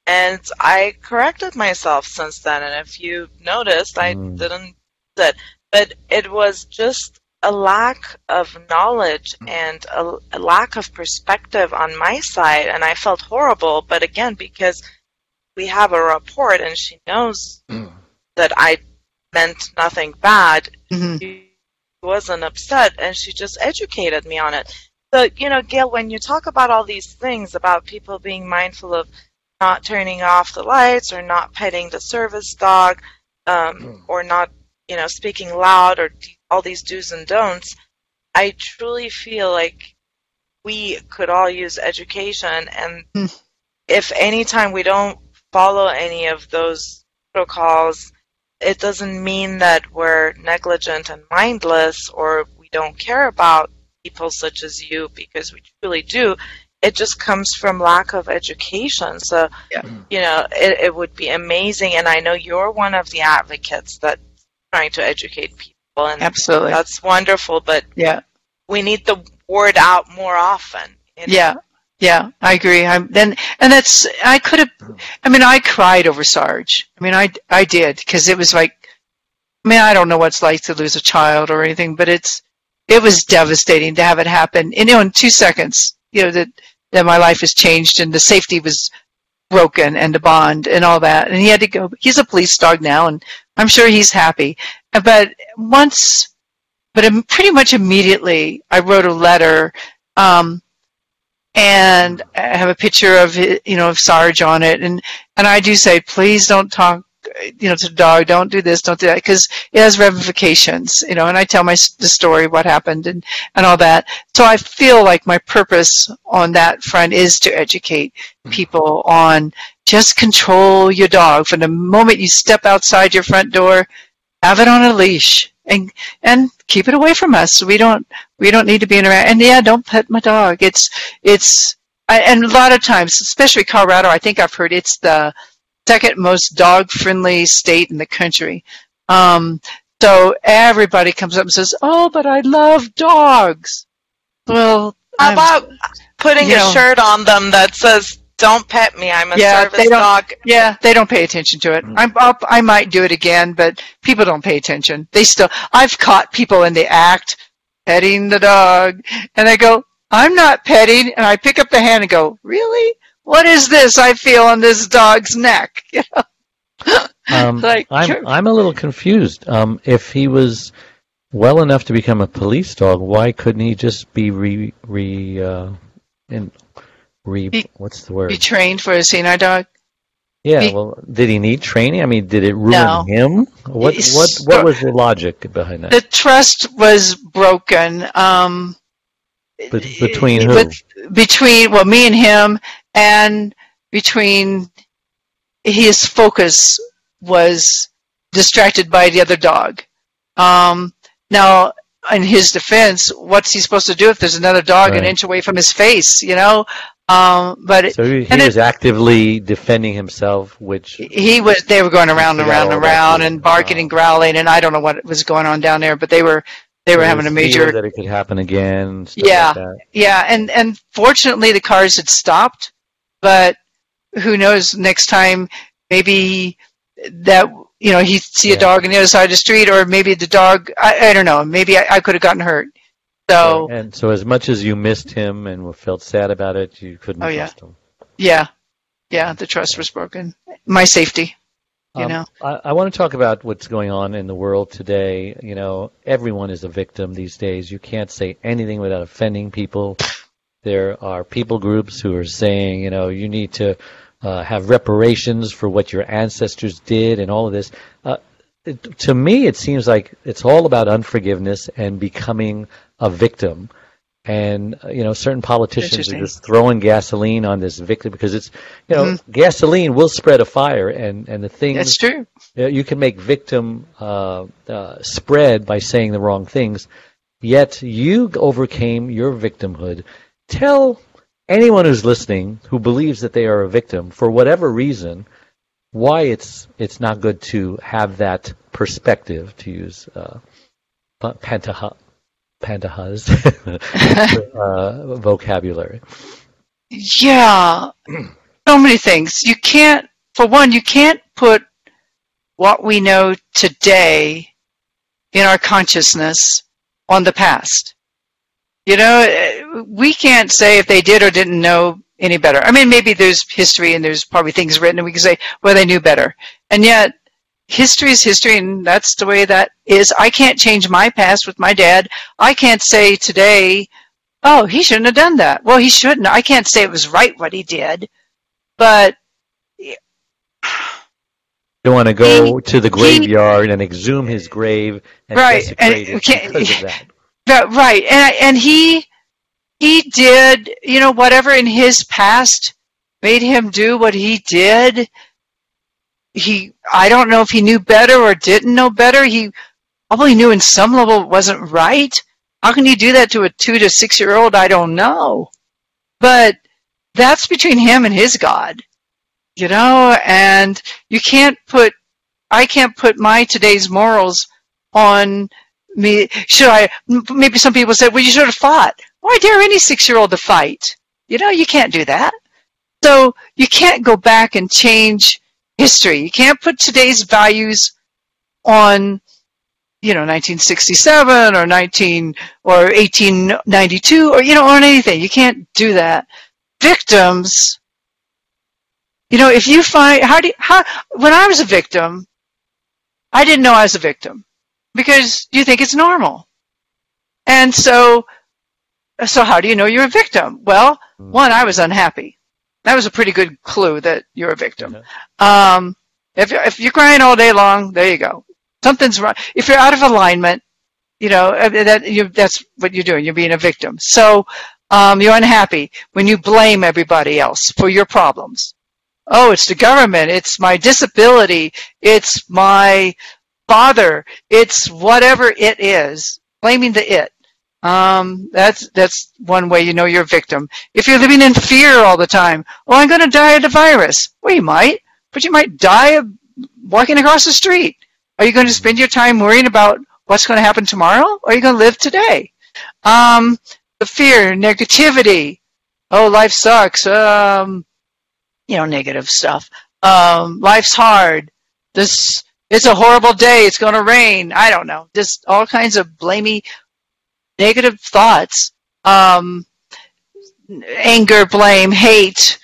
And I corrected myself since then. And if you noticed, I mm. didn't that, but it was just a lack of knowledge mm. and a, a, lack of perspective on my side, and I felt horrible. But again, because we have a report and she knows mm. That I meant nothing bad, mm-hmm. she wasn't upset, and she just educated me on it. So, you know, Gail, when you talk about all these things about people being mindful of not turning off the lights or not petting the service dog um, mm. or not, you know, speaking loud or all these do's and don'ts, I truly feel like we could all use education. And mm. if anytime we don't follow any of those protocols, it doesn't mean that we're negligent and mindless or we don't care about people such as you because we truly do. It just comes from lack of education. So, yeah. you know, it, it would be amazing. And I know you're one of the advocates that trying to educate people and absolutely that's wonderful. But yeah, we need the word out more often. You know? Yeah, yeah, I agree. I'm then, and that's I could have. I mean, I cried over Sarge. I mean, I I did because it was like. I mean, I don't know what it's like to lose a child or anything, but it's it was devastating to have it happen. You know, in two seconds, you know that that my life has changed and the safety was broken and the bond and all that. And he had to go. He's a police dog now, and I'm sure he's happy. But once, but pretty much immediately, I wrote a letter, um, and I have a picture of you know of Sarge on it, and and I do say, please don't talk you know to the dog. Don't do this. Don't do that. Because it has ramifications you know and i tell my the story what happened and and all that. So i feel like my purpose on that front is to educate mm-hmm. people on just control your dog. From the moment you step outside your front door have it on a leash and and keep it away from us. We don't we don't need to be in around. And yeah, don't pet my dog. It's it's I, and a lot of times, especially Colorado, I think I've heard it's the second most dog friendly state in the country. Um, so everybody comes up and says, "Oh, but I love dogs." Well, how I'm, about putting a know, shirt on them that says don't pet me. I'm a yeah, service they don't, dog. Yeah, they don't pay attention to it. Mm-hmm. I'm up, I might do it again, but people don't pay attention. They still. I've caught people in the act petting the dog, and I go, "I'm not petting," and I pick up the hand and go, "Really? What is this I feel on this dog's neck?" *laughs* You know. um, *laughs* like, I'm I'm a little confused. Um, if he was well enough to become a police dog, why couldn't he just be re re uh, in re be, what's the word? Be trained for a CNR dog. Yeah, be, well, did he need training? I mean, did it ruin no. him? What what what was the logic behind that? The trust was broken. Um, Be- between who? With, between well, me and him, and between his focus was distracted by the other dog. Um, now, in his defense, what's he supposed to do if there's another dog right. an inch away from his face? You know, um, but so he, he was it, actively defending himself, which he was. They were going around and around and around and barking and growling, and I don't know what was going on down there, but they were they were having a major that it could happen again. Yeah, like yeah, and and fortunately the cars had stopped, but who knows? Next time, maybe that you know he'd see a dog on the other side of the street, or maybe the dog. I, I don't know. Maybe I, I could have gotten hurt. So and so as much as you missed him and felt sad about it, you couldn't Oh, yeah. trust him. yeah, yeah, the trust was broken. My safety. You Um, know. I, I want to talk about what's going on in the world today. You know, everyone is a victim these days. You can't say anything without offending people. There are people groups who are saying, you know, you need to uh, have reparations for what your ancestors did and all of this. Uh, it, to me, it seems like it's all about unforgiveness and becoming a victim. And you know, certain politicians are just throwing gasoline on this victim because it's, you know, gasoline will spread a fire, and and the thing That's true. you, know, you can make victim uh, uh, spread by saying the wrong things. Yet you overcame your victimhood. Tell anyone who's listening who believes that they are a victim for whatever reason why it's it's not good to have that perspective to use uh, Pantea's *laughs* uh, vocabulary. Yeah. *clears throat* so many things. You can't, for one, you can't put what we know today in our consciousness on the past. You know, we can't say if they did or didn't know any better. I mean, maybe there's history and there's probably things written and we can say, well, they knew better. And yet, history is history and that's the way that is. I can't change my past with my dad. I can't say today, oh, he shouldn't have done that. Well, he shouldn't. I can't say it was right what he did, but You don't want to go He- to the he- graveyard and exhume his grave and Right, and it because of *laughs* that. That- right and and he he did you know whatever in his past made him do what he did he i don't know if he knew better or didn't know better. He probably knew in some level it wasn't right. How can you do that to a two to six year old? I don't know. But that's between him and his god you know and you can't put i can't put my today's morals on me. Should I, maybe some people said well you should have fought. Why dare any six year old to fight? You know you can't do that. So you can't go back and change history you can't put today's values on you know 1967 or 19 or 1892 or you know on anything you can't do that victims you know if you find how do you, how when i was a victim i didn't know i was a victim because you think it's normal. And so, so how do you know you're a victim? Well, one, I was unhappy. That was a pretty good clue that you're a victim. Um, if you're, if you're crying all day long, there you go. Something's wrong. If you're out of alignment, you know uh, that you, that's what you're doing. You're being a victim. So um, you're unhappy when you blame everybody else for your problems. Oh, it's the government. It's my disability. It's my father. It's whatever it is. Blaming the it. Um, that's that's one way you know you're a victim. If you're living in fear all the time, oh, I'm going to die of the virus. Well, you might, but you might die of walking across the street. Are you going to spend your time worrying about what's going to happen tomorrow, or are you going to live today? Um, the fear, negativity. Oh, life sucks. Um, you know, negative stuff. Um, life's hard. This it's a horrible day. It's going to rain. I don't know. Just all kinds of blamey, negative thoughts. Um, anger, blame, hate.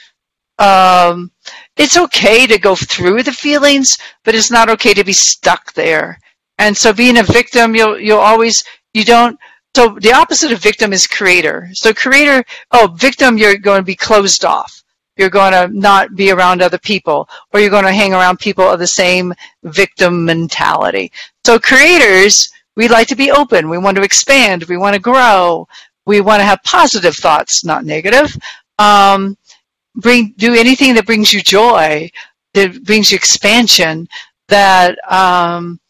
Um, it's okay to go through the feelings, but it's not okay to be stuck there. And so being a victim, you'll, you'll always, you don't, so the opposite of victim is creator. So creator, oh, victim, you're going to be closed off. You're going to not be around other people, or you're going to hang around people of the same victim mentality. So creators, we like to be open. We want to expand. We want to grow. We want to have positive thoughts, not negative. Um, bring do anything that brings you joy, that brings you expansion. That um,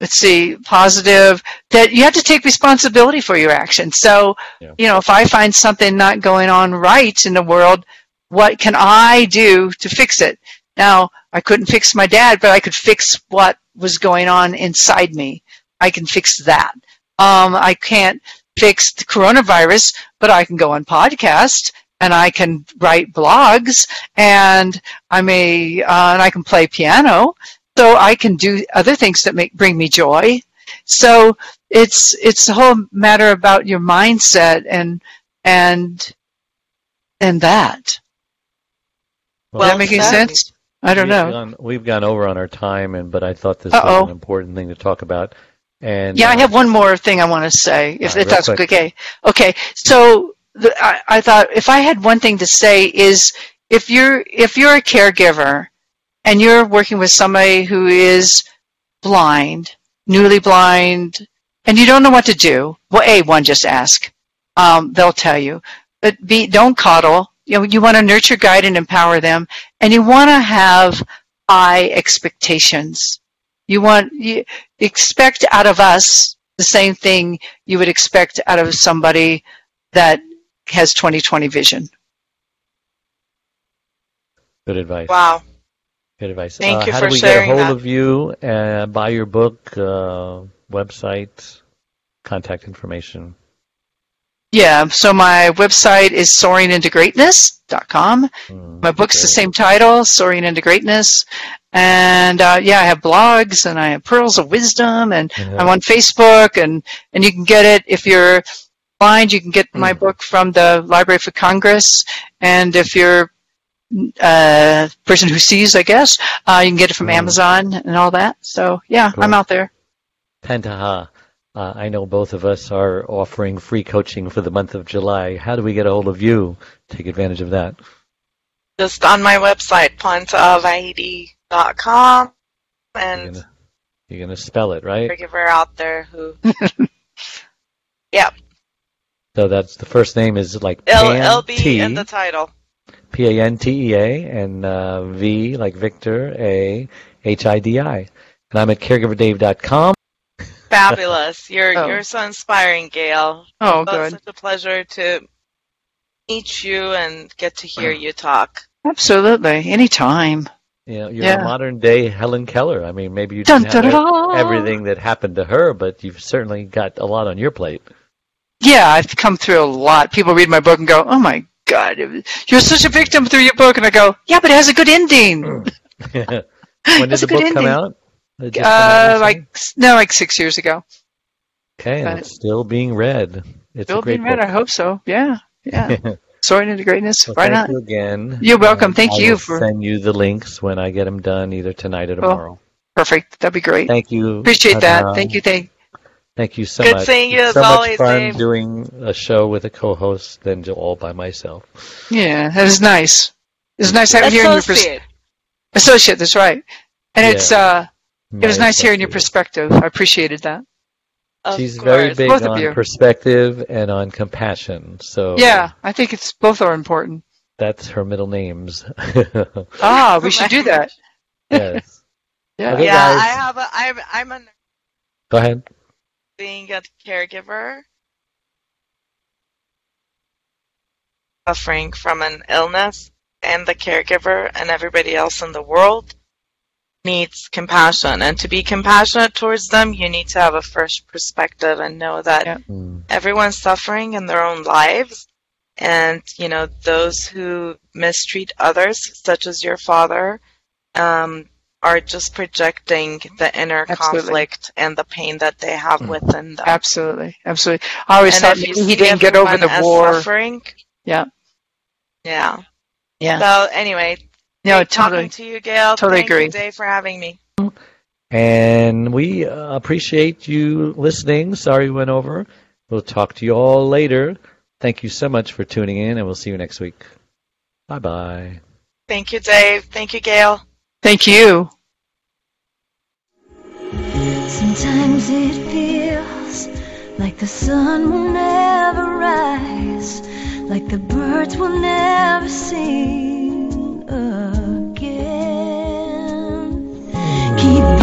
let's see, positive. That you have to take responsibility for your actions. So Yeah. you know, if I find something not going on right in the world, what can I do to fix it? Now, I couldn't fix my dad, but I could fix what was going on inside me. I can fix that. Um, I can't fix the coronavirus, but I can go on podcast and I can write blogs, and I may, uh, and I can play piano, so I can do other things that make bring me joy. So it's it's the whole matter about your mindset and and and that. Well that said. sense? I don't we've know. Gone, we've gone over on our time, and but I thought this Uh-oh. was an important thing to talk about. And Yeah, I uh, have one more thing I want to say, if, right, if that's quick. okay. Okay, so the, I, I thought if I had one thing to say is if you're if you're a caregiver and you're working with somebody who is blind, newly blind, and you don't know what to do, well, a one just ask. Um, they'll tell you. But b don't coddle. You know, you want to nurture, guide, and empower them, and you want to have high expectations. You want you expect out of us the same thing you would expect out of somebody that has 2020 vision. good advice. Wow. Good advice. Thank uh, you how for do we get a hold that. of you? Uh, buy your book, uh, website, contact information. Yeah, so my website is soaringintogreatness.com. Mm, My book's the same title, Soaring into Greatness. And uh, yeah, I have blogs and I have Pearls of Wisdom and Yeah. I'm on Facebook and, and you can get it if you're blind, you can get my Mm. book from the Library for Congress. And if you're a person who sees, I guess, uh, you can get it from Mm. Amazon and all that. So yeah, Cool. I'm out there. Pantea. Uh, I know both of us are offering free coaching for the month of July. How do we get a hold of you? Take advantage of that. Just on my website, panteavahidi.com. You're And gonna, you're gonna spell it, right? caregiver out there who *laughs* yeah. So that's the first name is like L Pan L B T, in the title. P A N T E A, and uh, V like Victor, A H I D I. And I'm at caregiverdave.com. Fabulous. You're Oh. you're so inspiring, Gail. Oh, It's good. such a pleasure to meet you and get to hear you talk. Absolutely. Anytime. You know, you're Yeah. a modern day Helen Keller. I mean, maybe you didn't have dun, dun, dun. everything that happened to her, but you've certainly got a lot on your plate. Yeah, I've come through a lot. People read my book and go, "Oh my God, you're such a victim through your book," and I go, "Yeah, but it has a good ending." Mm. *laughs* *laughs* when did That's the a good book come ending. out? Did it just come out Uh, like no, like six years ago. okay, and but- it's still being read. It's a Bill great being read. book. I hope so. Yeah, yeah. *laughs* Soaring into greatness. Well, right thank on. you again. You're welcome. And Thank I you will for- send you the links when I get them done, either tonight or tomorrow. Perfect. That'd be great. Thank you. Appreciate that. Thank you. Thank. Thank you so Good much. seeing you It's as so much always, fun Dave. doing a show with a co-host than to all by myself. Yeah, that is nice. It's was nice having That's hearing so your pers- associate. That's right. And it's uh, it was nice hearing your perspective. I appreciated that. Of She's course. very big Both on perspective and on compassion. So Yeah, I think it's both are important. that's her middle names. *laughs* Ah, we should do that. *laughs* yes. Yeah. Okay, yeah. I have a I'm I'm a Go ahead. being a caregiver suffering from an illness and the caregiver and everybody else in the world needs compassion and to be compassionate towards them you need to have a fresh perspective and know that Yeah. Mm, everyone's suffering in their own lives and you know those who mistreat others such as your father um, are just projecting the inner Absolutely. conflict and the pain that they have Mm. within them Absolutely, absolutely. I always and thought if you maybe he didn't get over the war. suffering Yeah. yeah Yeah. so anyway No, great totally. talking to you gail Totally Thank agree. you Dave for having me And we uh, appreciate you listening. Sorry we went over. We'll talk to you all later. Thank you so much for tuning in, and we'll see you next week. Bye bye. thank you Dave thank you Gail Thank you. Sometimes it feels like the sun will never rise, like the birds will never sing again. Keep